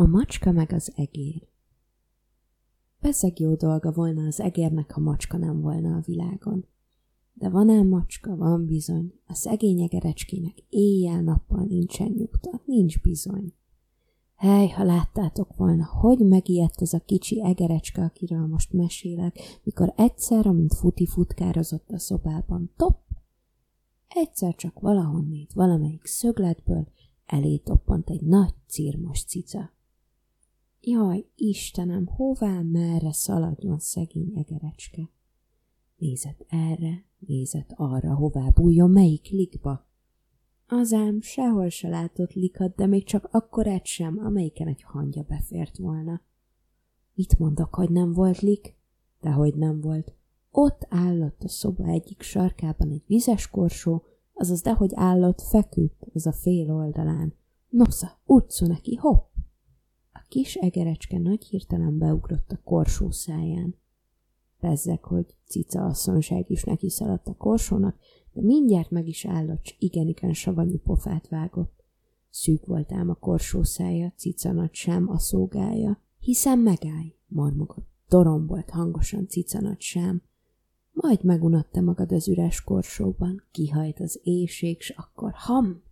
A macska meg az egér. Beszeg jó dolga volna az egérnek, ha macska nem volna a világon. De van ám macska, van bizony. A szegény egerecskének éjjel-nappal nincsen nyugta, nincs bizony. Hely, ha láttátok volna, hogy megijedt az a kicsi egerecske, akiről most mesélek, mikor egyszer, amint futi futkározott a szobában, top! Egyszer csak valahonnét, valamelyik szögletből elé toppant egy nagy círmos cica. Jaj, Istenem, hová, merre szaladjon szegény egerecske? Nézett erre, nézett arra, hová bújjon, melyik likba. Azám sehol se látott likat, de még csak akkorát sem, amelyiken egy hangya befért volna. Mit mondok, hogy nem volt lik? Dehogy nem volt. Ott állott a szoba egyik sarkában egy vizes korsó, azaz dehogy állott, feküdt az a fél oldalán. Nosza, utcu neki, hopp! Kis egerecske nagy hirtelen beugrott a korsó száján. Bezzek, hogy cica asszonyság is neki szaladt a korsónak, de mindjárt meg is állott, s igen-igen savanyú pofát vágott. Szűk volt ám a korsó szája, cica nagy sem a szógája. Hiszen megállj, mormogott, dorombolt hangosan cica nagy sem. Majd megunatta magad az üres korsóban, kihajt az éjség, s akkor ham,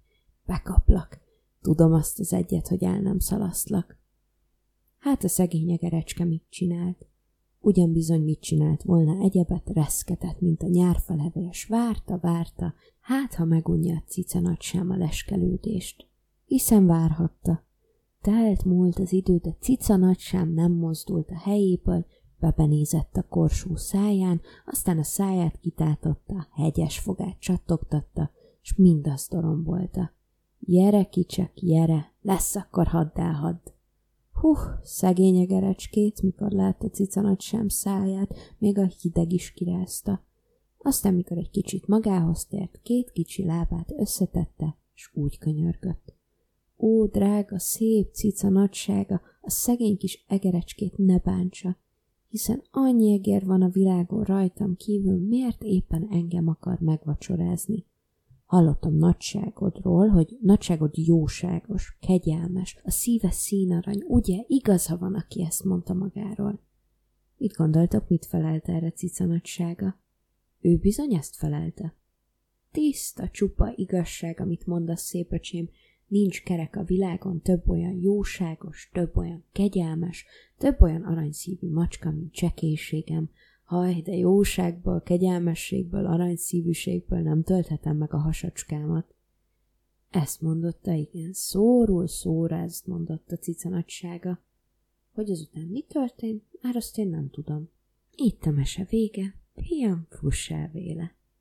bekaplak. Tudom azt az egyet, hogy el nem szalasztlak. Hát a szegény egerecske mit csinált? Ugyan bizony mit csinált volna egyebet, reszketett, mint a nyárfalevél, s várta, várta, hát ha megunja a cica nagy sem a leskelődést. Hiszen várhatta. Telt múlt az idő, de cica nagy sem nem mozdult a helyéből, bebenézett a korsó száján, aztán a száját kitátotta, hegyes fogát csattogtatta, s mindazt dorombolta. Jere, kicsak, jere, lesz akkor hadd elhadd. Hú, szegény egerecskét, mikor látta cica nagy sem száját, még a hideg is kirázta. Aztán, mikor egy kicsit magához tért, két kicsi lábát összetette, s úgy könyörgött. Ó, drága, szép cica nagysága, a szegény kis egerecskét ne bántsa, hiszen annyi egér van a világon rajtam kívül, miért éppen engem akar megvacsorázni? Hallottam nagyságodról, hogy nagyságod jóságos, kegyelmes, a szíve színarany, ugye igaza van, aki ezt mondta magáról. Mit gondoltak, mit felelt erre cica nagysága? Ő bizony ezt felelte. Tiszta, csupa igazság, amit mondasz, szép öcsém, nincs kerek a világon több olyan jóságos, több olyan kegyelmes, több olyan aranyszívű macska, mint csekélységem, Haj, de jóságból, kegyelmességből, aranyszívűségből nem tölthetem meg a hasacskámat. Ezt mondotta, igen, szóról szóra ezt mondotta cica nagysága. Hogy azután mi történt, már azt én nem tudom. Itt a mese vége, fiam, fuss el véle.